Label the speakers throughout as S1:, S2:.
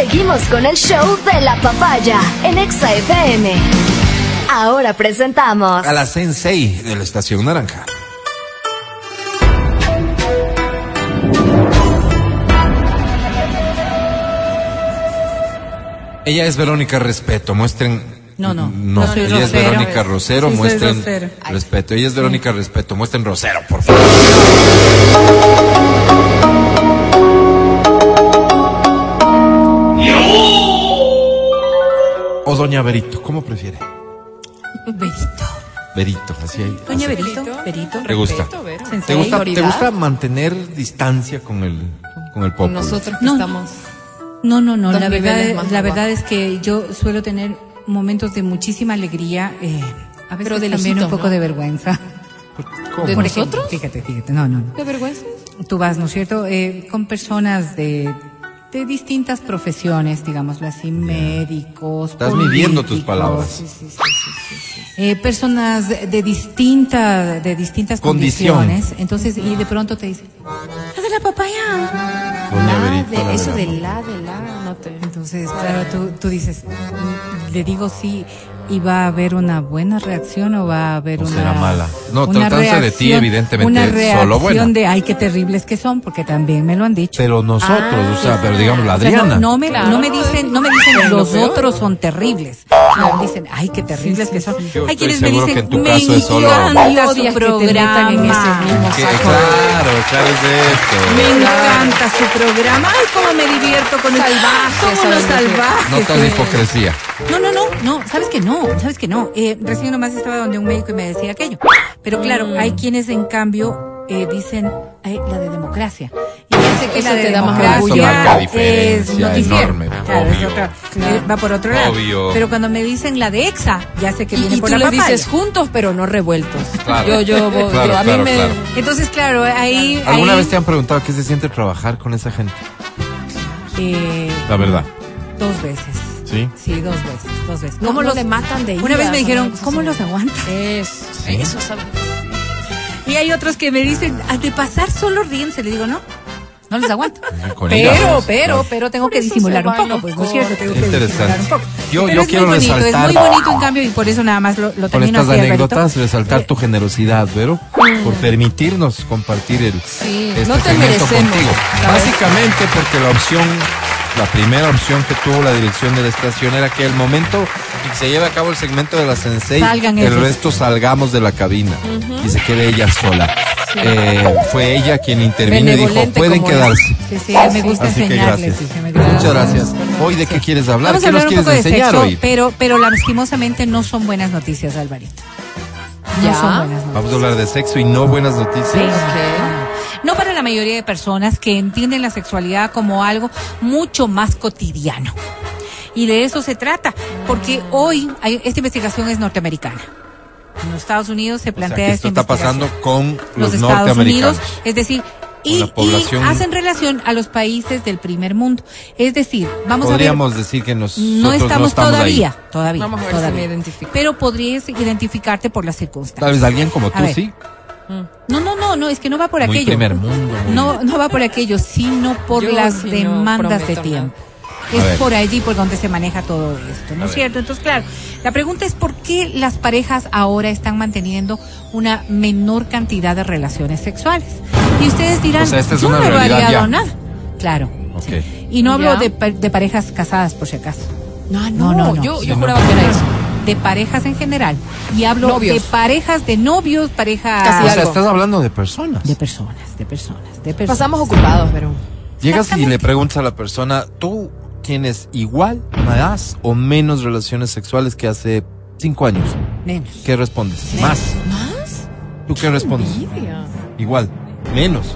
S1: Seguimos con el show de la papaya en Exa FM. Ahora presentamos
S2: a la Sensei de la Estación Naranja. Ella es Verónica Respeto, muestren.
S3: No, no.
S2: No,
S3: soy
S2: ella es. Verónica Rosero,
S3: Sí,
S2: muestren
S3: Rosero.
S2: respeto. Ella es Verónica Respeto, muestren Rosero, por favor. O Doña Berito, ¿cómo prefiere?
S3: Berito.
S2: Berito, así hay.
S3: Doña
S2: así.
S3: Berito. Berito.
S2: ¿Te gusta? ¿Te gusta, ¿Te gusta mantener distancia con el, con el pueblo?
S4: nosotros que
S3: No.
S4: estamos.
S3: No, no, no. La verdad, la verdad es que yo suelo tener momentos de muchísima alegría, eh, a veces
S4: Pero de
S3: también un poco
S4: ¿no?
S3: de vergüenza.
S2: ¿Cómo?
S4: ¿De
S3: Por
S4: nosotros?
S3: ejemplo, Fíjate, fíjate. No, no, no.
S4: ¿Qué vergüenza?
S3: Tú vas, ¿no es cierto? Eh, con personas de, de distintas profesiones, digámoslo así, médicos.
S2: Estás midiendo tus palabras.
S3: sí, sí, sí. Eh, personas de, de distinta, de distintas
S2: Condición.
S3: condiciones. Entonces, y de pronto te dicen, ¡la de la papaya!
S4: Ah,
S2: Berito,
S4: de-
S2: la
S4: eso de la, de la, no te.
S3: Entonces, claro, tú, tú dices, mm, le digo sí, y va a haber una buena reacción o va a haber
S2: O
S3: una.
S2: será mala. No,
S3: una
S2: tratándose de ti, evidentemente,
S3: Una
S2: solo
S3: reacción
S2: buena.
S3: de, ay, qué terribles que son, porque también me lo han dicho.
S2: Pero nosotros,
S4: Ah,
S2: o sea, pero digamos la
S3: O sea,
S2: Adriana.
S3: no, no me,
S4: Claro.
S3: no me dicen, no me dicen
S4: Pero
S3: los otros son terribles. No, me dicen, ay, qué terribles que son.
S2: Yo
S3: Hay quienes me dicen,
S2: que en tu
S3: me
S2: caso es solo-
S3: encanta su programa.
S4: en ese mismo
S2: Que-
S4: saco.
S2: claro, claro es de
S3: Me encanta su programa. Ay, cómo me divierto con el
S4: Salvajes, ¿sabes?
S3: salvajes.
S2: No tan hipocresía.
S3: No, no, no, sabes que no, sabes que no. Eh, recién nomás estaba donde un médico y me decía aquello. Pero claro,
S4: Mm.
S3: hay quienes en cambio eh, dicen "Ay, la de democracia. Y ya sé que
S4: Eso
S3: la de
S4: te da más
S3: democracia.
S2: Eso marca
S3: es noticiero.
S2: enorme,
S3: Claro, es
S2: obvio.
S3: otra- eh, va por otro lado.
S2: Obvio.
S3: Pero cuando me dicen la de EXA, ya sé que
S4: Y,
S3: viene
S4: y
S3: por
S4: tú
S3: la papaya.
S4: dices juntos, pero no revueltos.
S2: Claro.
S4: Yo, yo, yo,
S2: Claro,
S4: a mí
S2: claro,
S4: me.
S3: Entonces, claro, ahí...
S2: ¿Alguna
S3: ahí,
S2: vez te han preguntado qué se siente trabajar con esa gente?
S3: eh,
S2: La verdad.
S3: Dos veces.
S2: ¿Sí?
S3: Sí, dos veces, dos veces. ¿Cómo
S4: no
S3: los
S4: le matan de
S3: Una
S4: ira,
S3: vez me dijeron. ¿cómo los aguantas?
S4: Eso,
S2: Sí.
S4: eso sabe.
S3: Y hay otros que me dicen, "Ah, de pasar solo ríense. Le digo, no, no les aguanto.
S2: Con
S3: pero, pero, pero tengo
S4: Por
S3: que
S4: eso
S3: disimular un poco, pues, ¿no es cierto? Tengo que
S2: Interesante.
S3: disimular un poco.
S2: Yo-
S3: Pero
S2: yo
S3: es
S2: quiero
S3: muy bonito,
S2: resaltar-
S3: es muy bonito en cambio y por eso nada más lo, lo
S2: Con
S3: termino
S2: estas
S3: así, Alvarito.
S2: anécdotas, resaltar tu generosidad, Vero, por permitirnos compartir el,
S4: Sí,
S2: este
S4: no te merecemos,
S2: contigo. Básicamente porque la opción, la primera opción que tuvo la dirección de la estación era que el momento en que se lleve a cabo el segmento de la Sensei,
S3: Salgan
S2: el
S3: ellos.
S2: resto salgamos de la cabina y se quede ella sola. Eh, fue ella quien intervino y dijo, pueden quedarse.
S3: Sí, sí, me gusta
S2: Así que gracias.
S3: dije, me gusta.
S2: Muchas gracias. Hoy, ¿de qué quieres hablar?
S3: Vamos a
S2: ¿Qué nos
S3: hablar un
S2: quieres
S3: poco de
S2: enseñar
S3: sexo,
S2: hoy?
S3: pero, pero lastimosamente no son buenas noticias, Alvarito. No
S4: ¿Ya?
S3: son buenas noticias.
S2: Vamos a hablar de sexo y no buenas noticias.
S3: Sí, la mayoría de personas que entienden la sexualidad como algo mucho más cotidiano. Y de eso se trata, porque hoy hay- esta investigación es norteamericana. En los Estados Unidos se
S2: O sea,
S3: plantea
S2: que
S3: esta
S2: esto está pasando con
S3: los
S2: los,
S3: Estados Unidos,
S2: norteamericanos.
S3: es decir, y,
S2: la población-
S3: y hacen relación a los países del primer mundo. Es decir, vamos
S2: Podríamos decir que
S3: a ver,
S2: nosotros
S3: no estamos, todavía,
S2: ahí.
S3: todavía,
S4: Vamos a ver si
S3: todavía.
S4: me identifico.
S3: Pero podrías identificarte por las circunstancias.
S2: Tal vez alguien como
S3: A
S2: tú
S3: ver.
S2: sí.
S3: No, no, no, no, es que no va por
S2: Muy
S3: aquello.
S2: primer mundo. muy-
S3: No, no va por aquello, sino por
S4: Yo
S3: las
S4: no
S3: demandas de tiempo. Es por allí por donde se maneja todo esto, ¿no es cierto? Entonces, claro, la pregunta es por qué las parejas ahora están manteniendo una menor cantidad de relaciones sexuales. Y ustedes dirán,
S2: O sea, esta es
S3: yo
S2: una
S3: no he variado
S2: ya.
S3: nada. Claro. Sí. Y no hablo de, pa- de parejas casadas, por si acaso.
S4: No,
S3: No, no, no.
S4: Yo,
S2: Sí,
S4: yo
S2: no.
S4: juraba que era eso.
S3: De parejas en general. Y hablo
S4: Novios.
S3: de parejas, de novios, parejas...
S4: Casi
S2: O sea,
S4: algo.
S2: estás hablando de personas.
S3: De personas, de personas, de personas.
S4: Pasamos ocupados, pero.
S2: Llegas y le preguntas a la persona, ¿tú tienes igual, más o menos relaciones sexuales que hace cinco años?
S3: Menos.
S2: ¿Qué respondes?
S3: Menos.
S2: Más.
S4: ¿Más?
S2: ¿Tú qué respondes?
S4: Envidia.
S2: Igual. Menos.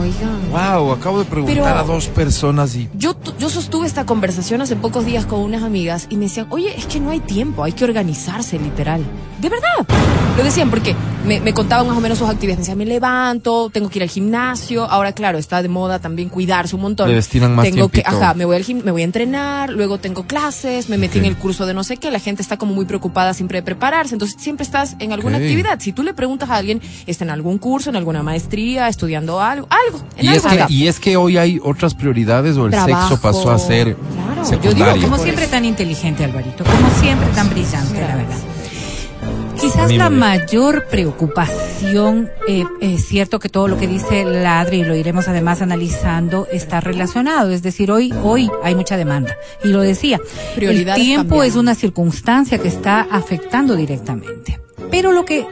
S4: Oigan.
S2: Wow, acabo de preguntar
S4: Pero-
S2: a dos personas y
S4: Yo, yo sostuve esta conversación hace pocos días con unas amigas y me decían, oye, es que no hay tiempo, hay que organizarse literal. De verdad. Lo decían porque me, me contaban más o menos sus actividades. Me decía, me levanto, tengo que ir al gimnasio. Ahora, claro, está de moda también cuidarse un montón.
S2: Le destinan más
S4: Tengo que, ajá, me voy al gim- me voy a entrenar, luego tengo clases, me metí en el curso de no sé qué. La gente está como muy preocupada siempre de prepararse. Entonces, siempre estás en alguna actividad. Si tú le preguntas a alguien, está en algún curso, en alguna maestría, estudiando algo, algo. En
S2: Y es, que, y es que hoy hay otras prioridades o el
S4: Trabajo.
S2: sexo pasó a ser
S4: Claro, yo
S2: secundario.
S4: digo
S3: Como siempre tan inteligente, Alvarito. Como siempre tan brillante, la verdad. Quizás la mayor preocupación, eh, es cierto que todo lo que dice Ladri, y lo iremos además analizando, está relacionado. Es decir, hoy, hoy hay mucha demanda. Y lo decía,
S4: Prioridades
S3: el tiempo
S4: cambian.
S3: es una circunstancia que está afectando directamente. Pero lo que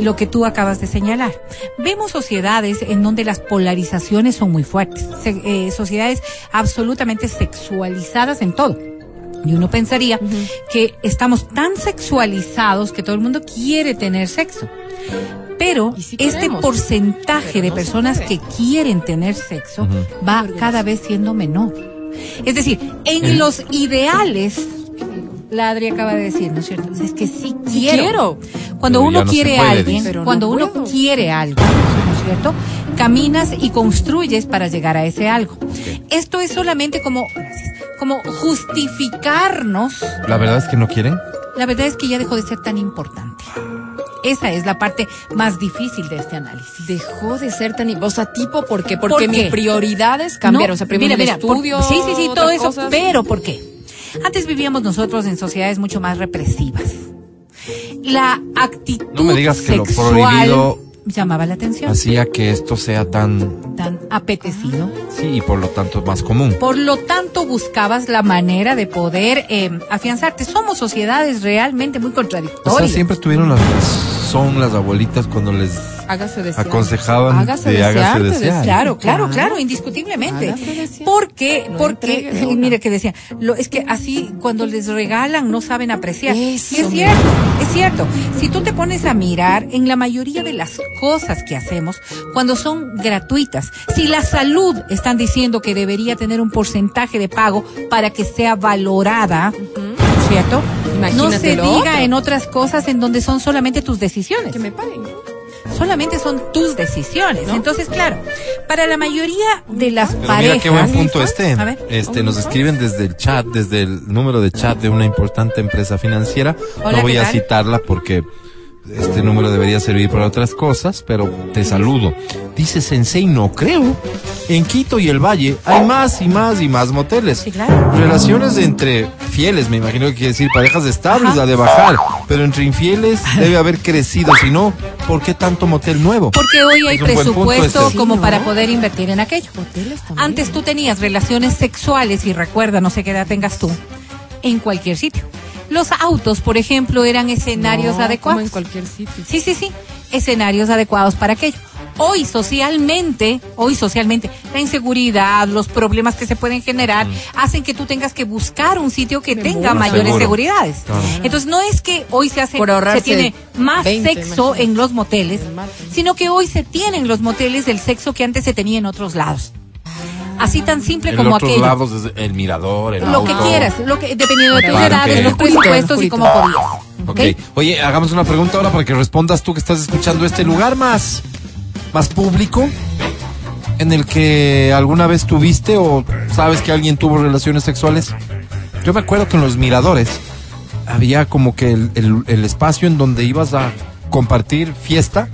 S3: lo que tú acabas de señalar. Vemos sociedades en donde las polarizaciones son muy fuertes, Se- eh, sociedades absolutamente sexualizadas en todo. Y uno pensaría que estamos tan sexualizados que todo el mundo quiere tener sexo. Pero este
S4: queremos,
S3: porcentaje
S4: pero
S3: de
S4: no
S3: personas que quieren tener sexo va cada vez siendo menor. Es decir, en
S2: El-
S3: los ideales, la Adri acaba de decir, ¿no es cierto? Es que sí
S4: Sí
S3: quiero.
S4: quiero.
S3: Cuando
S2: Pero
S3: uno
S2: no
S3: quiere
S2: puede,
S3: a alguien,
S4: no
S3: cuando uno
S4: puedo.
S3: quiere algo, ¿no es cierto? Caminas y construyes para llegar a ese algo. Esto es solamente como, como justificarnos.
S2: La verdad es que no quieren.
S3: La verdad es que ya dejó de ser tan importante. Esa es la parte más difícil de este análisis.
S4: Dejó de ser tan... O sea, tipo, ¿por qué? Porque
S3: ¿Por qué?
S4: mis prioridades cambiaron.
S3: No,
S4: o sea, primero
S3: mira,
S4: el
S3: mira, por-
S4: estudio...
S3: sí, sí, sí, todo eso.
S4: cosas.
S3: Pero ¿por qué? Antes vivíamos nosotros en sociedades mucho más represivas. La actitud
S2: No me digas que
S3: sexual llamaba la atención,
S2: hacía que esto sea tan,
S3: tan apetecido.
S2: sí, y por lo tanto más común.
S3: Por lo tanto, buscabas la manera de poder eh, afianzarte. Somos sociedades realmente muy
S2: O
S3: contradictorias.
S2: sea, siempre tuvieron la razón las abuelitas cuando les
S4: Hágase desear.
S2: aconsejaban
S4: Hágase
S2: de hágase
S4: desear.
S3: Claro, claro,
S4: Claro.
S3: claro, indiscutiblemente. Porque,
S4: No
S3: porque, mire que decía, lo, es que así cuando les regalan no saben apreciar.
S4: Eso,
S3: y es
S4: mira.
S3: cierto, es cierto. Si tú te pones a mirar en la mayoría de las cosas que hacemos, cuando son gratuitas, si la salud están diciendo que debería tener un porcentaje de pago para que sea valorada, ¿cierto? No
S4: Imagínate
S3: se
S4: lo
S3: diga
S4: otro.
S3: en otras cosas en donde son solamente tus decisiones
S4: Que me paguen.
S3: Solamente son tus decisiones. Entonces, claro, para la mayoría de las
S2: Pero
S3: parejas.
S2: mira qué buen punto este.
S3: A ver.
S2: Este nos escriben desde el chat, desde el número de chat de una importante empresa financiera.
S3: Hola,
S2: no voy
S3: ¿qué
S2: a citarla porque este número debería servir para otras cosas, pero te saludo. Dice Sensei, no creo. En Quito y el Valle hay más y más y más moteles.
S3: Sí, claro.
S2: Relaciones entre fieles, me imagino que quiere decir parejas estables,
S3: Ajá.
S2: la de bajar. Pero entre infieles debe haber crecido. Si no, ¿por qué tanto motel nuevo?
S3: Porque hoy hay presupuesto
S2: este.
S3: como
S4: Sí, ¿no?
S3: para poder invertir en aquello. Antes tú tenías relaciones sexuales, y recuerda, no sé qué edad tengas tú, en cualquier sitio. Los autos, por ejemplo, eran escenarios
S4: No, como
S3: adecuados.
S4: en cualquier sitio.
S3: Sí, sí, sí, escenarios adecuados para aquello. Hoy socialmente, hoy socialmente, la inseguridad, los problemas que se pueden generar, hacen que tú tengas que buscar un sitio que
S4: Me
S3: tenga mayores
S2: Seguro.
S3: seguridades.
S2: Claro.
S3: Entonces no es que hoy se hace, se tiene más
S4: 20,
S3: sexo
S4: imagínate.
S3: en los moteles, sino que hoy se tienen los moteles del sexo que antes se tenía en otros lados. Así tan simple
S2: En
S3: como
S2: otros
S3: aquello.
S2: lados es el mirador, el
S3: Lo que quieras, lo que, dependiendo de tus edades, los presupuestos y cómo podías.
S2: Ok.
S3: ¿ok?
S2: Oye, hagamos una pregunta ahora para que respondas tú que estás escuchando este lugar más, más público en el que alguna vez tuviste o sabes que alguien tuvo relaciones sexuales. Yo me acuerdo que en los miradores había como que el, el- el espacio en donde ibas a compartir fiesta,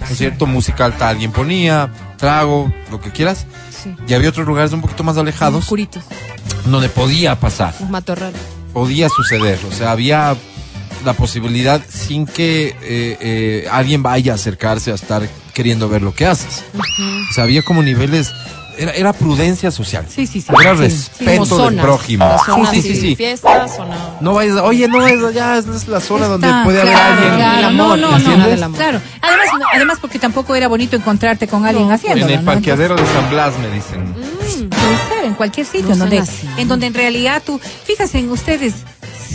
S2: ¿no es cierto? Música alta alguien ponía, trago, lo que quieras.
S4: Sí.
S2: Y había otros lugares un poquito más alejados
S4: Oscuritos.
S2: donde podía pasar
S4: Los matorrales.
S2: podía suceder. O sea, había la posibilidad sin que eh, eh, alguien vaya a acercarse a estar queriendo ver lo que haces. O sea, había como niveles. Era, era prudencia social.
S3: Sí, sí, sí.
S2: Era
S3: Sí.
S2: respeto
S4: Como
S2: del
S4: zonas.
S2: prójimo. Sí, sí, sí.
S4: Fiesta, zona...
S2: No vayas, oye, no, es, ya es, es la zona donde
S3: Está,
S2: puede haber
S3: claro,
S2: alguien.
S3: claro.
S4: El
S3: no,
S4: amor,
S3: no, no,
S4: del amor.
S3: claro. Además, no, además porque tampoco era bonito encontrarte con alguien haciéndolo.
S2: En el
S3: ¿no?
S2: parqueadero de San Blas me dicen.
S3: Entonces, puede ser en cualquier sitio
S4: No
S3: en donde, en donde en realidad tú, fíjense en ustedes,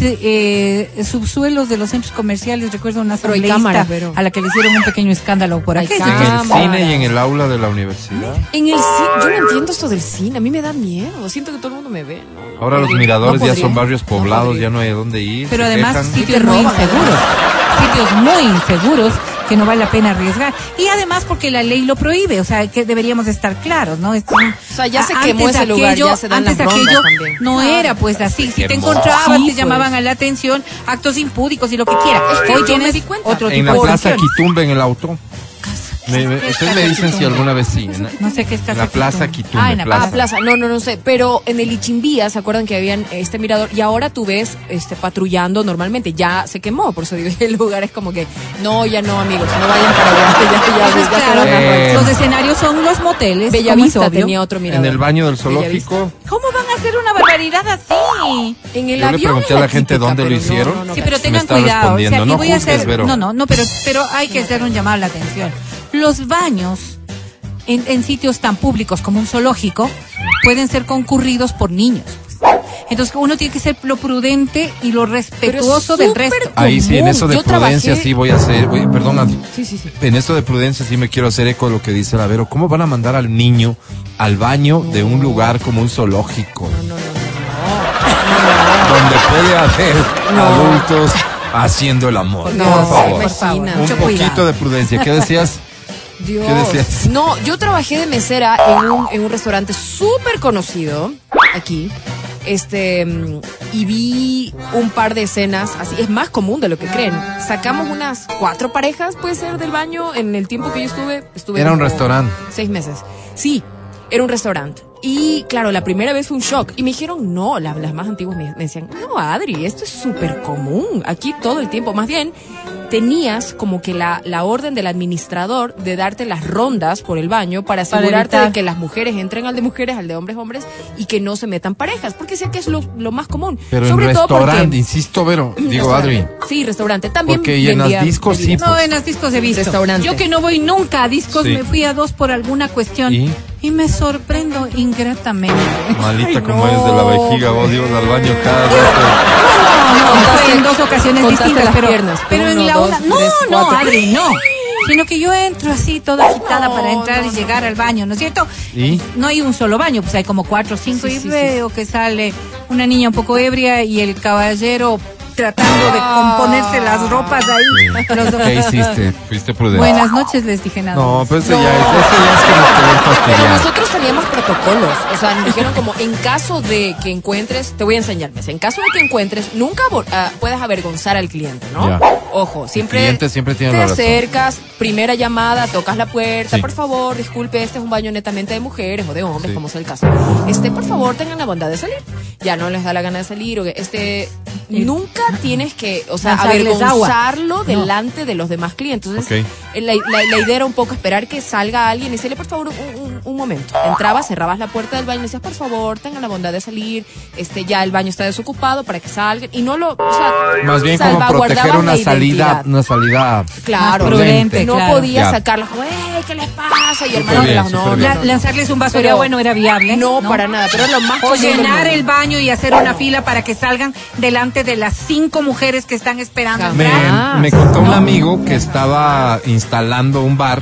S3: eh, subsuelos de los centros comerciales, recuerdo una asambleísta
S4: cámaras, pero-
S3: a la que le hicieron un pequeño escándalo por aquello.
S2: En el cine y en el aula de la universidad.
S4: En el cine, yo no entiendo esto del cine, a mí me da miedo, siento que todo el mundo me ve. No, no
S2: Ahora los miradores
S4: no
S2: ya son barrios poblados, ya no hay a dónde ir.
S3: Pero además sitios muy inseguros, sitios muy inseguros que no vale la pena arriesgar. Y además porque la ley lo prohíbe, o sea, que deberíamos estar claros, ¿no? Es un-
S4: O sea, ya se quemó ese lugar, ya se dan
S3: antes
S4: las
S3: aquello
S4: también.
S3: no era pues así. Si te encontraban,
S4: Sí,
S3: te
S4: pues.
S3: llamaban a la atención, actos impúdicos y lo que quiera. Hoy
S4: yo
S3: tienes
S4: me di cuenta.
S3: otro
S2: En
S3: tipo
S2: la
S3: de
S2: plaza. Quitumbe, en el auto. Me- me-
S3: ¿Qué es
S2: ustedes me dicen si alguna vez sí. En la,
S3: No sé qué es
S2: en
S3: Casa
S2: la plaza
S3: Quitumbe.
S2: Quitumbe.
S3: Ah, en la
S2: plaza.
S4: Ah, plaza, no, no, no sé, pero en el Ichimbía, ¿se acuerdan que habían este mirador? Y ahora tú ves este patrullando normalmente, ya se quemó, por eso digo, el lugar es como que, no, ya no, amigos, no vayan para allá, ya, ya, ya
S3: claro,
S2: Eh,
S3: los escenarios son los moteles.
S4: Bellavista tenía otro mirador.
S2: En el baño del
S4: Bellavista.
S2: zoológico.
S3: ¿Cómo van a hacer una barbaridad así?
S4: En el
S2: Yo le
S4: avión
S2: pregunté
S4: es
S2: a la gente
S4: típica,
S2: dónde lo
S4: no,
S2: hicieron.
S4: no, no,
S3: Sí, pero tengan cuidado. O sea,
S2: respondiendo.
S3: aquí
S2: No
S3: voy a
S2: juzgues,
S3: hacer,
S2: Vero.
S3: no, no, no, pero, pero hay que hacer un llamado a la atención. Los baños en, en sitios tan públicos como un zoológico pueden ser concurridos por niños. Entonces uno tiene que ser lo prudente y lo respetuoso del resto.
S2: Ahí sí, en eso de
S4: Yo
S2: prudencia
S4: trabajé-
S2: sí voy a hacer. voy-.
S4: Sí, sí, sí.
S2: En esto de prudencia sí me quiero hacer eco de lo que dice la Vero. ¿Cómo van a mandar al niño al baño de un lugar como un zoológico?
S4: No, no, no,
S2: Donde puede haber adultos haciendo el amor.
S4: no.
S2: por
S4: No,
S2: favor. Un
S3: Mucho
S2: poquito
S3: cuidado.
S2: de prudencia. ¿Qué decías?
S4: Dios.
S2: ¿Qué decías?
S4: No, yo trabajé de mesera en un, en un restaurante súper conocido aquí. Este, y vi un par de escenas, así, es más común de lo que creen. Sacamos unas cuatro parejas, puede ser, del baño en el tiempo que yo estuve. estuve
S2: Era un restaurante.
S4: Seis meses. Sí, era un restaurante. Y claro, la primera vez fue un shock. Y me dijeron, no, la- las más antiguas me, me decían, no, Adri, esto es súper común. Aquí todo el tiempo. Más bien, tenías como que la, la orden del administrador de darte las rondas por el baño para asegurarte de que las mujeres entren al de mujeres, al de hombres, hombres, y que no se metan parejas. Porque sé que es lo, lo más común.
S2: Pero en
S4: Sobre todo
S2: restaurante,
S4: porque-
S2: insisto, Vero. Digo, Adri.
S4: Sí, restaurante. También
S2: Porque y en las
S4: vendía
S2: discos sí.
S3: No, en las discos he visto.
S4: Restaurante.
S3: Yo que no voy nunca a discos,
S2: Sí.
S3: me fui a dos por alguna cuestión.
S2: ¿Y?
S3: Y me sorprendo ingratamente.
S2: Malita
S4: Ay,
S2: como
S4: no,
S2: es de la vejiga, vos ibas al baño cada rato.
S3: No, no, fue en dos ocasiones distintas,
S4: las
S3: pero,
S4: piernas.
S3: pero en la
S4: dos,
S3: una, no,
S4: tres,
S3: no. Adri, no. Sino que yo entro así toda agitada
S4: No,
S3: para entrar
S4: no,
S3: y
S4: no.
S3: llegar al baño, ¿no es cierto?
S2: ¿Y?
S3: No hay un solo baño, pues hay como cuatro o cinco
S4: Sí,
S3: y
S4: sí, sí.
S3: veo que sale una niña un poco ebria y el caballero tratando de componerse las ropas ahí. Los dos.
S2: ¿Qué hiciste? Fuiste prudente.
S3: Buenas noches, les dije nada.
S2: No, pues eso
S4: No.
S2: ya es, eso ya es como querer
S4: Pero nosotros teníamos protocolos. O sea, nos dijeron como, en caso de que encuentres, te voy a enseñar, Mesa, en caso de que encuentres, nunca ah, puedas avergonzar al cliente, ¿no?
S2: Ya.
S4: Ojo, siempre,
S2: cliente siempre tiene
S4: te
S2: la razón.
S4: acercas, primera llamada, tocas la puerta,
S2: Sí.
S4: por favor, disculpe, este es un baño netamente de mujeres o de hombres,
S2: Sí.
S4: como sea el caso. Este, por favor, tengan la bondad de salir. Ya no les da la gana de salir, o que, este, nunca tienes que, o sea, avergonzarlo delante de los demás clientes. Entonces, eh, la, la- la idea era un poco esperar que salga alguien y decirle, por favor, un, un- un momento. Entrabas, cerrabas la puerta del baño y decías, por favor, tengan la bondad de salir. Este, ya el baño está desocupado para que salgan. Y no lo, o sea,
S2: Más bien como proteger
S4: salvaguardabas
S2: una salida, una salida
S4: Claro,
S3: prudente,
S4: no
S3: claro.
S4: podías
S2: Ya.
S4: sacarlas como, "Eh, ¿qué les pasa? Y el hermano
S2: bien,
S4: de las no, no.
S3: La-
S4: no, no.
S3: lanzarles un vaso de
S4: Pero
S3: agua no era viable.
S4: No, para nada, pero lo más
S3: O llenar el baño y hacer una fila para que salgan delante de las cinco mujeres que están esperando.
S2: Me,
S3: entrar.
S2: me contó un amigo que estaba instalando un bar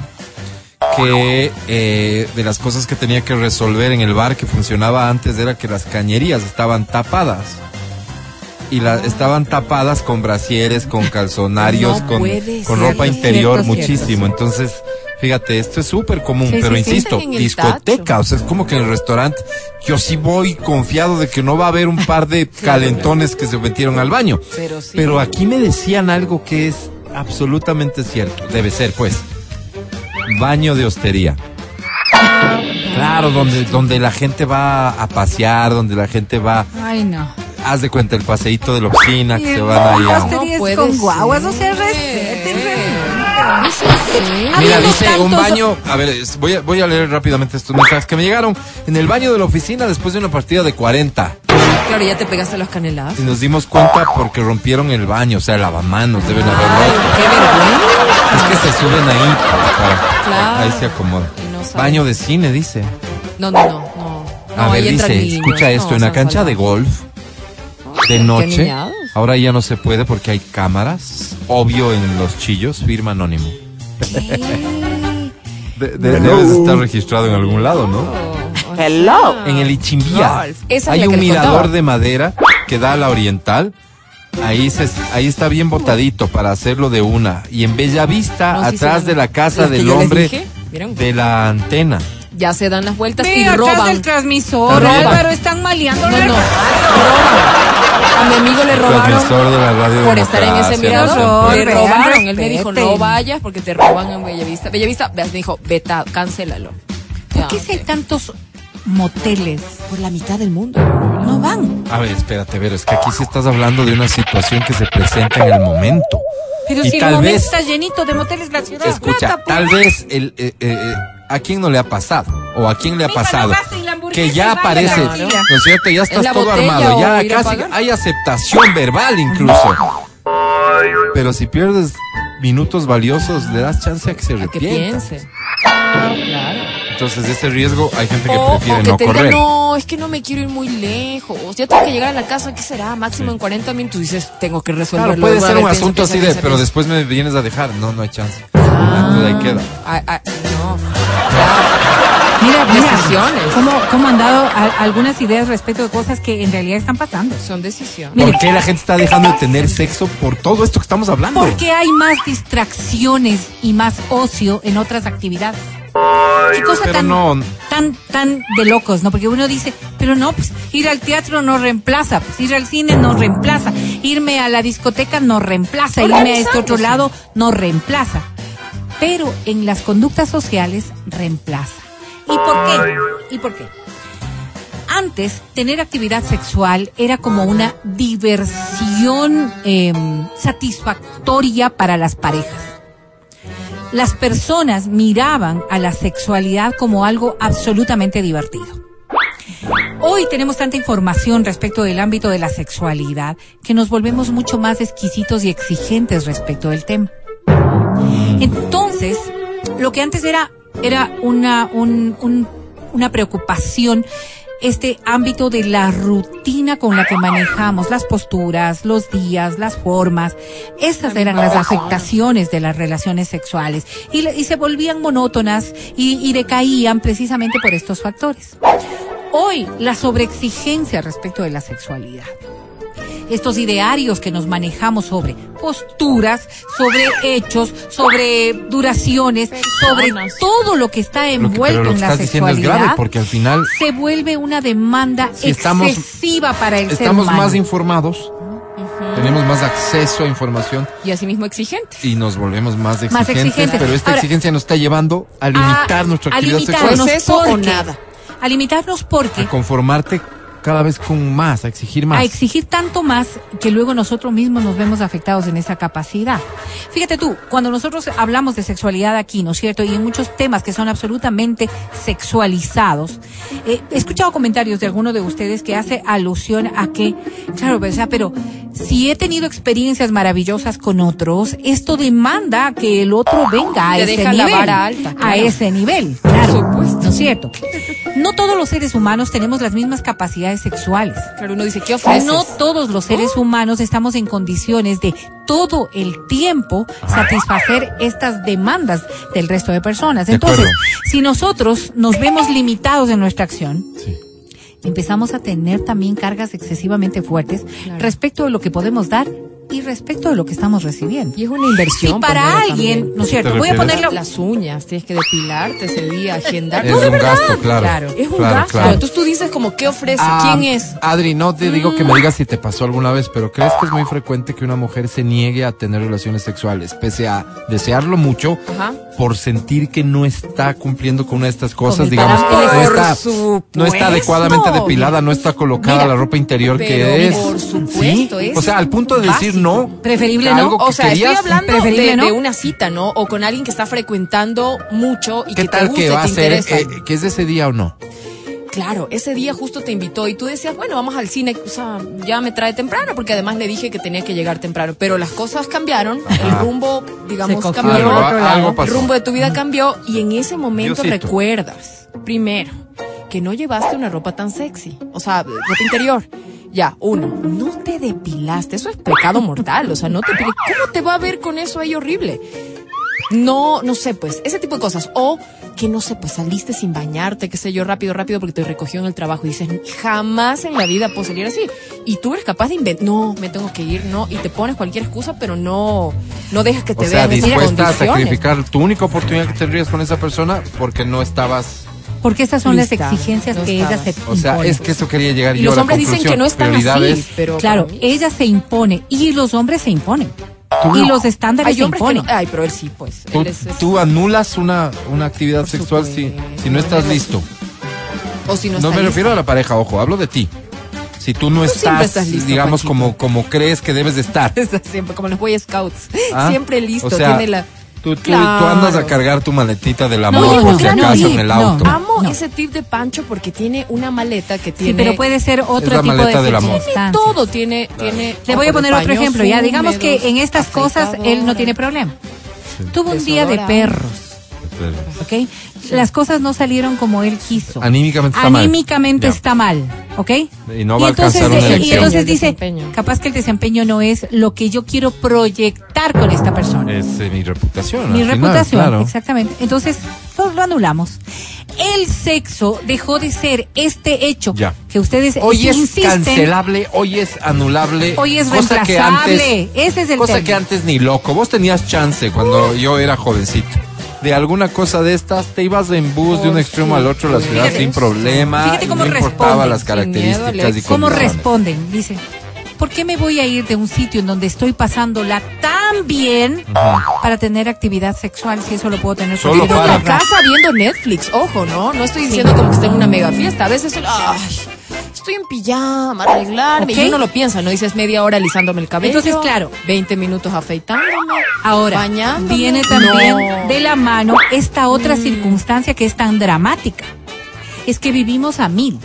S2: que eh, de las cosas que tenía que resolver en el bar que funcionaba antes era que las cañerías estaban tapadas. Y la, estaban tapadas con brasieres, con calzonarios,
S4: No
S2: con, con ropa interior,
S3: Cierto, cierto,
S2: muchísimo. Entonces, fíjate, esto es súper común,
S3: Sí,
S2: pero
S3: sí,
S2: insisto, discoteca,
S4: tacho.
S2: o sea, es como que en el restaurante yo sí voy confiado de que no va a haber un par de calentones que se metieron al baño.
S4: Pero sí.
S2: Pero aquí me decían algo que es absolutamente cierto. Debe ser, pues. Baño de hostería. Claro, donde, donde la gente va a pasear, donde la gente va,
S3: Ay, no.
S2: haz de cuenta el paseíto de la oficina, que se van ahí a...
S3: hostería es
S4: No puede
S3: con guaguas, o sea,
S2: Mira, dice un baño, a ver, voy a, voy a leer rápidamente estos mensajes que me llegaron en el baño de la oficina después de una partida de 40.
S4: Claro, ya te pegaste las caneladas.
S2: Y nos dimos cuenta porque rompieron el baño, o sea, lavamanos deben haber roto.
S4: qué vergüenza.
S2: Es que se suben ahí para,
S4: Claro.
S2: ahí se
S4: no saben.
S2: Baño de cine, dice.
S4: No, no, no, no.
S2: A
S4: No,
S2: ver, dice, escucha esto, en la cancha de golf, de
S4: qué
S2: noche. Ahora ya no se puede porque hay cámaras, obvio en los chillos, firma anónimo. De- de- debes estar registrado en algún lado, ¿no?
S4: Hello.
S2: En el Ichimbía
S4: Golf. Esa es
S2: hay
S4: la que
S2: un
S4: les
S2: mirador
S4: contaba.
S2: de madera que da a la oriental Ahí, se, ahí está bien botadito para hacerlo de una. Y en Bellavista,
S4: No, sí
S2: atrás de la casa
S4: que
S2: del
S4: yo les
S2: hombre
S4: dije, ¿vieron?
S2: de la antena.
S4: Ya se dan las vueltas
S3: Ve,
S4: y roban.
S3: del transmisor,
S2: Roban.
S3: Álvaro, están maleando.
S4: No, no, roban. A mi amigo le robaron
S2: Transmisor de la radio
S4: por estar en ese mirador.
S3: no
S4: Le robaron. Él me dijo, no vayas porque te roban en Bellavista. Bellavista me dijo, veta, cancélalo.
S3: ¿Por
S4: Ya,
S3: qué si hay
S4: ok.
S3: tantos moteles?
S4: Por la mitad del mundo.
S3: No van.
S2: A ver, espérate, pero es que aquí sí estás hablando de una situación que se presenta en el momento.
S3: Pero
S2: Y
S3: si el
S2: tal
S3: momento
S2: vez-
S3: está llenito de moteles, la ciudad es
S2: Escucha,
S3: plata, pues.
S2: tal vez el, eh, eh, eh, a quién no le ha pasado o a quién le ha pasado que ya aparece. ¿no es cierto? Ya estás todo armado, ya casi hay aceptación verbal incluso. Pero si pierdes minutos valiosos, le das chance a que se arrepienta.
S4: Claro.
S2: Entonces ese riesgo hay gente que
S4: O, o
S2: prefiere
S4: que
S2: no
S4: te
S2: correr.
S4: diga, no, es que no me quiero ir muy lejos. Ya tengo que llegar a la casa, ¿qué será? Máximo en 40 minutos. Dices, tengo que resolverlo.
S2: Claro, puede ser
S4: ver,
S2: un asunto así de, pero después me vienes a dejar. No, no hay chance.
S4: Ah.
S2: Entonces ahí queda.
S4: Ah, ah, no.
S3: Mira, mira,
S4: Decisiones.
S3: ¿cómo, cómo han dado a- algunas ideas respecto de cosas que en realidad están pasando?
S4: Son decisiones.
S3: Mire.
S2: ¿Por qué la gente está dejando de tener sexo por todo esto que estamos hablando?
S3: Porque hay más distracciones y más ocio en otras actividades. Qué cosa
S2: Pero
S3: tan,
S2: no-
S3: tan, tan de locos, ¿no? Porque uno dice, pero no, pues ir al teatro no reemplaza, pues ir al cine no reemplaza, irme a la discoteca no reemplaza, irme a este otro lado no reemplaza. Pero en las conductas sociales reemplaza. ¿Y por qué? ¿Y por qué? Antes, tener actividad sexual era como una diversión em, satisfactoria para las parejas. Las personas miraban a la sexualidad como algo absolutamente divertido. Hoy tenemos tanta información respecto del ámbito de la sexualidad que nos volvemos mucho más exquisitos y exigentes respecto del tema. Entonces, lo que antes era, era una, un- un- una preocupación, este ámbito de la rutina con la que manejamos las posturas, los días, las formas, esas eran las afectaciones de las relaciones sexuales. Y, y se volvían monótonas y, y decaían precisamente por estos factores. Hoy, la sobreexigencia respecto de la sexualidad estos idearios que nos manejamos sobre posturas, sobre hechos, sobre duraciones, sobre todo lo que está
S2: Lo que-
S3: envuelto
S2: lo que
S3: en la
S2: estás diciendo es
S3: sexualidad,
S2: grave porque al final
S3: se vuelve una demanda
S2: Si estamos-
S3: excesiva para el ser
S2: estamos
S3: humano.
S2: más informados, tenemos más acceso a información
S4: Y asimismo exigentes.
S2: y nos volvemos más exigentes,
S3: Más exigentes.
S2: pero esta
S3: Ahora-
S2: exigencia nos está llevando a limitar nuestra
S3: a
S2: actividad
S3: limitarnos
S2: sexual,
S4: eso o nada.
S3: A limitarnos porque
S2: a conformarte cada vez con más, a exigir más.
S3: a exigir tanto más que luego nosotros mismos nos vemos afectados en esa capacidad. Fíjate tú, cuando nosotros hablamos de sexualidad aquí, ¿no es cierto? Y en muchos temas que son absolutamente sexualizados, eh, he escuchado comentarios de alguno de ustedes que hace alusión a que, claro, pero, o sea, pero si he tenido experiencias maravillosas con otros, esto demanda que el otro venga a
S4: Te
S3: ese
S4: deja la
S3: nivel.
S4: vara alta,
S3: A ese nivel, claro.
S4: supuesto.
S3: ¿No es cierto? No todos los seres humanos tenemos las mismas capacidades sexuales.
S4: Claro, uno dice, ¿qué ofreces?
S3: No todos los seres humanos estamos en condiciones de todo el tiempo satisfacer estas demandas del resto de personas. Entonces, si nosotros nos vemos limitados en nuestra acción,
S2: Sí.
S3: empezamos a tener también cargas excesivamente fuertes
S4: Claro.
S3: respecto de lo que podemos dar y respecto de lo que estamos recibiendo.
S4: Y es una inversión.
S3: Si
S4: pues,
S3: para alguien,
S4: también.
S3: ¿no es cierto?
S2: ¿Te
S3: Voy a ponerlo
S4: Las uñas, tienes que depilarte ese día, agendar.
S2: Es
S4: No, de
S2: un
S4: verdad.
S2: gasto, claro.
S3: Claro.
S4: Es un
S2: Claro,
S4: gasto.
S2: claro.
S4: Entonces tú dices como, ¿qué ofrece?
S2: Ah,
S4: ¿Quién es?
S2: Adri, no te digo que me digas si te pasó alguna vez, pero ¿crees que es muy frecuente que una mujer se niegue a tener relaciones sexuales, pese a desearlo mucho,
S4: Ajá.
S2: por sentir que no está cumpliendo con una de estas cosas, digamos, no está, no está adecuadamente depilada, no está colocada
S3: Mira,
S2: la ropa interior que es.
S4: por supuesto,
S2: ¿Sí?
S4: es
S2: O sea, al punto de decir. No.
S3: Preferible no.
S4: O sea, estoy hablando
S3: Preferible,
S4: de,
S3: ¿no?
S4: de una cita, ¿no? O con alguien que está frecuentando mucho y
S2: ¿Qué
S4: que te
S2: tal
S4: gusta
S2: que va a
S4: te
S2: ser?
S4: interesa.
S2: eh, que es de ese día o no?
S4: Claro, ese día justo te invitó y tú decías, bueno, vamos al cine, o sea, ya me trae temprano, porque además le dije que tenía que llegar temprano. Pero las cosas cambiaron, el rumbo, digamos,
S3: Se
S4: cambió.
S3: el
S2: Algo,
S3: otro lado.
S2: algo
S4: El
S2: pasó.
S4: rumbo de tu vida cambió y en ese momento
S2: Diosito.
S4: recuerdas, primero, que no llevaste una ropa tan sexy, o sea, ropa interior. Ya, uno, no te depilaste, eso es pecado mortal, o sea, no te depilaste. ¿Cómo te va a ver con eso ahí horrible? no, no sé, pues, ese tipo de cosas. O que no sé, pues saliste sin bañarte, qué sé yo, rápido, rápido, porque te recogió en el trabajo y dices, jamás en la vida puedo salir así. Y tú eres capaz de inventar, no, me tengo que ir, no, y te pones cualquier excusa, pero no, no dejas que te
S2: O sea,
S4: vean
S2: dispuesta a sacrificar tu única oportunidad que tendrías con esa persona porque no estabas.
S3: Porque estas son
S4: Lista,
S3: las exigencias
S4: no
S3: que ella se
S2: O sea, es que eso quería llegar
S4: Y
S2: yo
S4: los
S2: a la
S4: hombres dicen que
S2: conclusión.
S4: no están así, pero
S3: Claro, ella se impone y los hombres se imponen.
S2: Tú-
S3: Y los estándares
S4: Hay
S3: se imponen.
S4: no- ay, pero él sí, pues.
S2: Tú,
S4: él es- es-
S2: tú anulas una, una actividad
S4: Por
S2: sexual si, si no estás listo.
S4: o si no,
S2: No me
S4: listo.
S2: refiero a la pareja, ojo, hablo de ti. Si tú no
S4: Tú
S2: estás,
S4: estás listo,
S2: digamos,
S4: Panchito.
S2: como, como crees que debes de estar.
S4: Está siempre como los Boy Scouts.
S2: ¿ah?
S4: Siempre listo,
S2: O sea,
S4: tiene la.
S2: Tú, tú,
S4: Claro.
S2: tú andas a cargar tu maletita del amor
S3: no,
S2: por si
S3: no,
S2: acaso
S3: no,
S2: en el
S3: no.
S2: auto.
S4: Amo
S3: No.
S4: ese tip de Pancho porque tiene una maleta que
S3: Sí,
S4: tiene.
S3: pero puede ser otro
S2: la
S3: tipo
S2: maleta
S3: de
S2: del amor.
S4: Tiene todo, tiene. tiene
S3: Le voy a
S4: de
S3: poner otro ejemplo, ya. Digamos que en estas cosas él no tiene problema. Tuvo un día de
S4: Desodorante.
S3: perros, ¿ok? Las cosas no salieron como él quiso.
S2: Anímicamente está mal.
S3: Anímicamente
S2: Ya.
S3: está mal, ¿ok?
S2: Y no va a
S3: entonces,
S2: alcanzar una
S3: y entonces dice,
S4: desempeño.
S3: capaz que el desempeño no es lo que yo quiero proyectar con esta persona.
S2: Es eh, mi reputación.
S3: Mi
S2: final,
S3: reputación,
S2: claro.
S3: exactamente. Entonces, pues, lo anulamos. El sexo dejó de ser este hecho
S2: Ya.
S3: que ustedes
S2: Hoy es
S3: insisten.
S2: cancelable, hoy es anulable.
S3: Hoy es
S2: cosa que
S3: reemplazable.
S2: antes,
S3: Ese es el
S2: cosa
S3: tema.
S2: que antes ni loco. Vos tenías chance cuando yo era jovencito. De alguna cosa de estas, te ibas en bus de un
S4: Por
S2: extremo al otro de la ciudad
S3: Fíjate.
S2: sin problema.
S3: Fíjate
S2: y
S3: cómo
S2: no importaba las características
S4: miedo,
S2: y.
S3: ¿Cómo responden? Dice, ¿por qué me voy a ir de un sitio en donde estoy pasándola tan bien para tener actividad sexual si eso lo puedo tener
S2: Solo
S4: en la casa viendo Netflix, ojo, ¿no? No estoy diciendo como que esté en una mega fiesta. A veces, ay, estoy en pijama, arreglarme.
S3: Ok.
S4: Y uno lo piensa, ¿no? Dices media hora alisándome el cabello.
S3: Entonces, claro.
S4: 20 minutos afeitándome.
S3: Ahora,
S4: Bañándome.
S3: viene también
S4: No.
S3: de la mano esta otra circunstancia que es tan dramática. Es que vivimos a mil.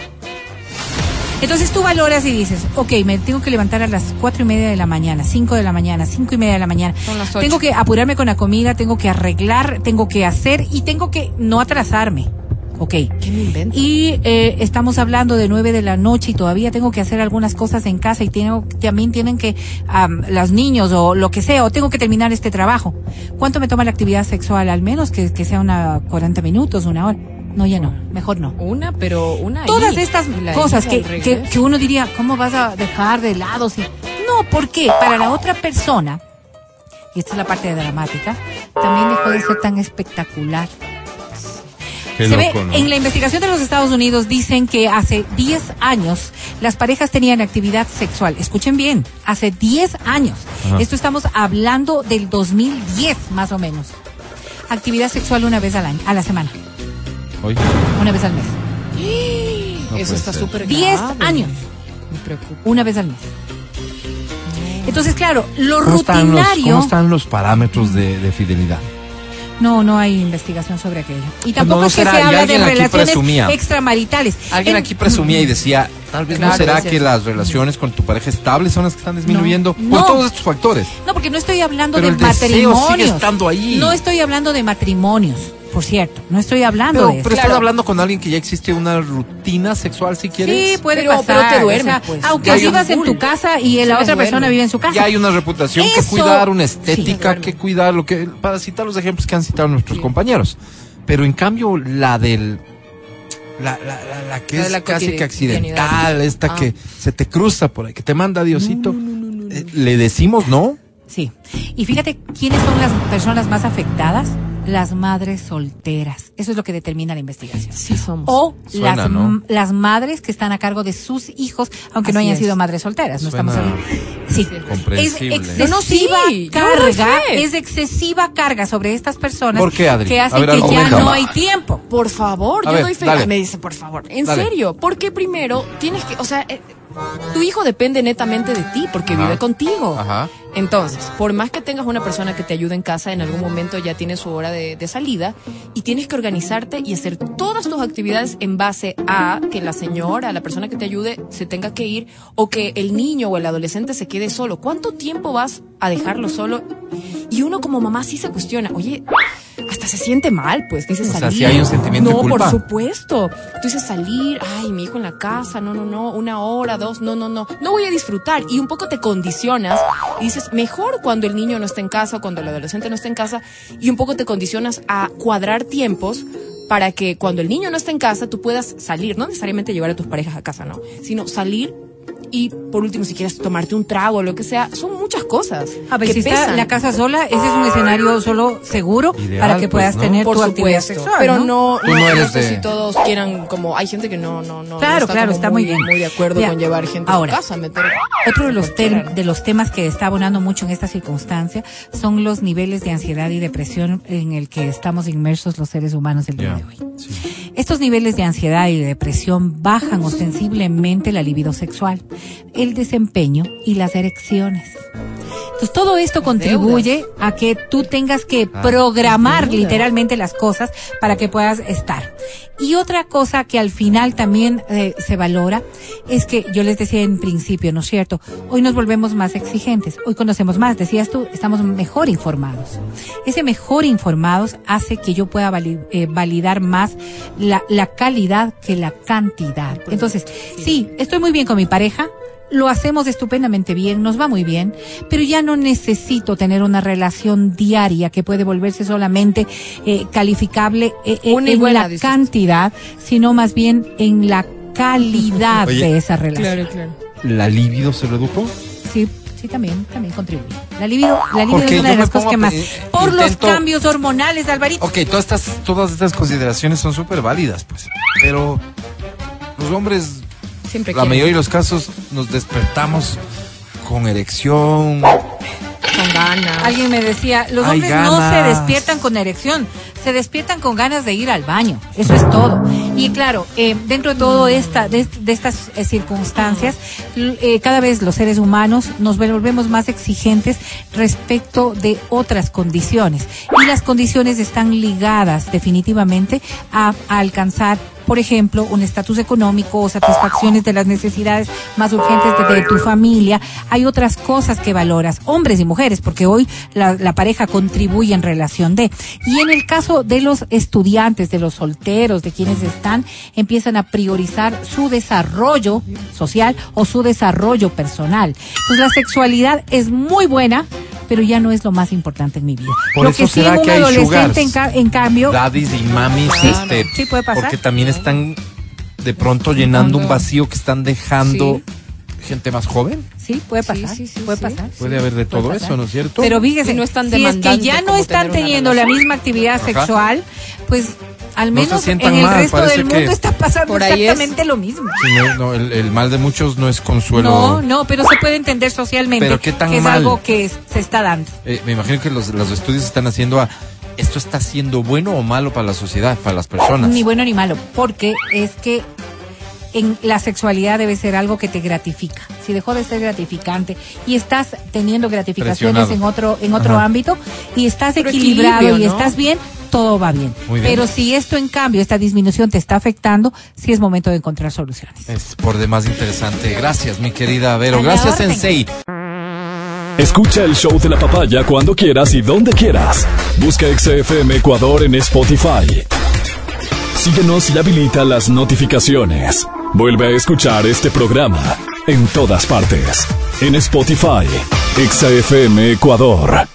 S3: Entonces tú valoras y dices, ok, me tengo que levantar a las cuatro y media de la mañana, cinco de la mañana, cinco y media de la mañana.
S4: Son las.
S3: Tengo que apurarme con la comida, tengo que arreglar, tengo que hacer y tengo que no atrasarme. Ok.
S4: ¿Qué me invento?
S3: Y eh, estamos hablando de nueve de la noche y todavía tengo que hacer algunas cosas en casa y tengo, también tienen que, los niños o lo que sea, o tengo que terminar este trabajo. ¿Cuánto me toma la actividad sexual? Al menos que, que sea una 40 minutos, una hora. No, ya no, mejor no.
S4: Una, pero una.
S3: Todas
S4: ahí.
S3: estas cosas que, que, que uno diría, ¿cómo vas a dejar de lado? Si... No, porque para la otra persona, y esta es la parte dramática, también dejó de ser tan espectacular.
S2: Qué
S3: Se
S2: loco,
S3: ve,
S2: ¿no?
S3: en la investigación de los Estados Unidos dicen que hace 10 años las parejas tenían actividad sexual. Escuchen bien, hace 10 años.
S2: Ajá.
S3: Esto estamos hablando del 2010 más o menos. Actividad sexual una vez al año, a la semana,
S2: Oye,
S3: una vez al mes.
S2: no
S4: Eso está súper
S3: 10
S4: grave.
S3: años,
S4: Me preocupa.
S3: una vez al mes. Entonces, claro, lo
S2: ¿Cómo están, los,
S3: rutinario.
S2: ¿Cómo están los parámetros de, de fidelidad?
S3: No, no hay investigación sobre aquello. Y tampoco
S2: no
S3: es que
S2: será,
S3: se habla de relaciones
S2: presumía.
S3: extramaritales.
S2: Alguien
S3: En-
S2: aquí presumía y decía, tal vez no será que las relaciones con tu pareja estable son las que están disminuyendo
S3: No,
S2: por
S3: no.
S2: todos estos factores.
S3: No, porque no estoy hablando
S2: Pero
S3: de matrimonios.
S2: sigue estando ahí.
S3: No estoy hablando de matrimonios, por cierto. No estoy hablando
S2: Pero,
S3: de eso.
S2: pero estás
S4: Claro.
S2: hablando con alguien que ya existe una rutina sexual, si quieres.
S3: Sí, puede
S4: Pero-
S3: pasar.
S4: pero te duermes,
S3: o sea,
S4: pues.
S3: Aunque vivas en tu casa y la otra persona vive en su casa.
S2: Ya hay una reputación que
S3: Eso-
S2: cuidar, una
S3: Sí,
S2: estética
S4: duerme.
S2: que cuidar, lo que para citar los ejemplos que han citado nuestros compañeros. Pero en cambio la del la, la, la, la que
S4: La
S2: es
S4: la
S2: casi que accidental, esta
S4: Ah.
S2: que se te cruza por ahí, que te manda Diosito, eh, le decimos no.
S3: Sí. Y fíjate quiénes son las personas más afectadas. Las madres solteras. Eso es lo que determina la investigación.
S4: Sí somos.
S3: O
S2: Suena,
S3: las, las madres que están a cargo de sus hijos, aunque no hayan
S4: es.
S3: sido madres solteras. No
S2: Suena
S3: estamos hablando. Sí. Es excesiva
S4: No, sí,
S3: carga, es excesiva carga sobre estas personas
S2: ¿Por qué, Adri?
S3: que hacen
S2: ver,
S3: que ya no hay tiempo.
S4: Por favor,
S2: A
S4: yo
S2: ver,
S4: doy fe.
S2: dale.
S4: Me dice, por favor. En
S2: Dale.
S4: serio, porque primero tienes que, o sea, eh, tu hijo depende netamente de ti porque
S2: Ajá.
S4: vive contigo.
S2: Ajá.
S4: Entonces, por más que tengas una persona que te ayude en casa, en algún momento ya tiene su hora de, de salida y tienes que organizarte y hacer todas tus actividades en base a que la señora, la persona que te ayude, se tenga que ir o que el niño o el adolescente se quede solo. ¿Cuánto tiempo vas a dejarlo solo? Y uno como mamá sí se cuestiona, oye, hasta se siente mal, pues, dices
S2: O sea,
S4: salir.
S2: sí hay un sentimiento de
S4: no,
S2: culpa.
S4: por supuesto. Tú dices salir, ay, mi hijo en la casa, no, no, no, una hora, dos, no, no, no. No voy a disfrutar. Y un poco te condicionas y dices, Mejor cuando el niño no está en casa, cuando el adolescente no está en casa, y un poco te condicionas a cuadrar tiempos para que cuando el niño no esté en casa tú puedas salir, no necesariamente llevar a tus parejas a casa, no, sino salir y por último si quieres tomarte un trago o lo que sea, son muchas cosas.
S3: A ver,
S4: que
S3: si está
S4: pesan.
S3: la casa sola, ese es un escenario solo seguro
S2: Ideal,
S3: para que
S2: pues,
S3: puedas
S2: ¿no?
S3: tener
S4: por
S3: tu actividad
S4: supuesto,
S3: sexual.
S4: pero no, no,
S2: no
S4: no
S2: eres de-
S4: si todos quieran como hay gente que no no no
S3: Claro,
S4: no está
S3: claro, está
S4: muy,
S3: muy bien.
S4: muy de acuerdo con llevar gente
S3: ahora,
S4: a casa, meter
S3: Otro de los, de los temas que está abonando mucho en esta circunstancia son los niveles de ansiedad y depresión en el que estamos inmersos los seres humanos el día de hoy.
S2: sí.
S3: Estos niveles de ansiedad y de depresión bajan ostensiblemente la libido sexual, el desempeño y las erecciones. Entonces todo esto contribuye a que tú tengas que
S2: Ah,
S3: programar literalmente las cosas para que puedas estar. Y otra cosa que al final también eh, se valora es que yo les decía en principio, ¿no es cierto? Hoy nos volvemos más exigentes, hoy conocemos más, decías tú, estamos mejor informados. Ese mejor informados hace que yo pueda vali- eh, validar más la, la calidad que la cantidad. Entonces, sí, estoy muy bien con mi pareja, lo hacemos estupendamente bien, nos va muy bien, pero ya no necesito tener una relación diaria que puede volverse solamente eh, calificable eh, eh, en
S4: buena,
S3: la
S4: dices.
S3: cantidad, sino más bien en la calidad
S2: Oye.
S3: de esa relación.
S4: claro.
S2: ¿La libido se redujo?
S3: Sí, sí también, también contribuye. La libido, la libido
S2: Porque
S3: es una de las cosas que
S2: a
S3: más. Por los cambios hormonales, Alvarito.
S2: Ok, todas estas, todas estas consideraciones son súper válidas, pues. Pero los hombres,
S4: Siempre
S2: la
S4: quieren.
S2: mayoría de los casos, nos despertamos con erección.
S4: con ganas.
S3: Alguien me decía, los
S2: Hay
S3: hombres no se despiertan con erección, se despiertan con ganas de ir al baño. Eso es todo. Y claro, eh, dentro de todo esta, de, de estas eh, circunstancias, eh, cada vez los seres humanos nos volvemos más exigentes respecto de otras condiciones. Y las condiciones están ligadas definitivamente a, a alcanzar por ejemplo, un estatus económico o satisfacciones de las necesidades más urgentes de, tu familia. Hay otras cosas que valoras, hombres y mujeres, porque hoy la, pareja contribuye en relación de. Y en el caso de los estudiantes, de los solteros, de quienes están, empiezan a priorizar su desarrollo social o su desarrollo personal. Entonces la sexualidad es muy buena, pero ya no es lo más importante en mi vida.
S2: Por
S3: lo
S2: eso
S3: que sí
S2: será
S3: un
S2: que hay
S3: adolescente en, ca- en cambio
S2: Daddies y mamis,
S3: Sí,
S2: este.
S3: sí puede pasar.
S2: Porque también están de pronto llenando un vacío que están dejando gente más joven.
S3: Sí, puede
S4: Sí,
S3: pasar.
S4: sí, sí,
S3: puede
S4: sí.
S3: pasar.
S2: Puede haber de todo eso, ¿no es cierto?
S3: Pero fíjese,
S4: Y no es tan
S3: si es que ya no están teniendo la misma actividad
S2: Ajá.
S3: sexual, pues al
S2: No se
S3: menos en el
S2: mal,
S3: resto
S2: parece
S3: del
S2: que
S3: mundo está pasando
S4: por ahí es.
S3: exactamente lo mismo.
S2: Sí, no, no, el, el mal de muchos no es consuelo.
S3: No, no, pero se puede entender socialmente
S2: Pero ¿qué tan
S3: que es
S2: mal?
S3: algo que es- se está dando.
S2: Eh, me imagino que los, los estudios están haciendo a. ¿Esto está siendo bueno o malo para la sociedad, para las personas?
S3: Ni bueno ni malo, porque es que en la sexualidad debe ser algo que te gratifica. Si dejó de ser gratificante y estás teniendo gratificaciones
S2: Presionado.
S3: en otro en otro
S2: Ajá.
S3: ámbito y estás
S4: Pero
S3: equilibrado y estás bien, todo va bien. Pero si esto en cambio esta disminución te está afectando, sí es momento de encontrar soluciones.
S2: Es por demás interesante. Gracias, mi querida Vero. Gracias,
S3: orden.
S2: Sensei.
S5: Escucha el show de la papaya cuando quieras y donde quieras. Busca XFM Ecuador en Spotify. Síguenos y habilita las notificaciones. Vuelve a escuchar este programa en todas partes. En Spotify, XFM Ecuador.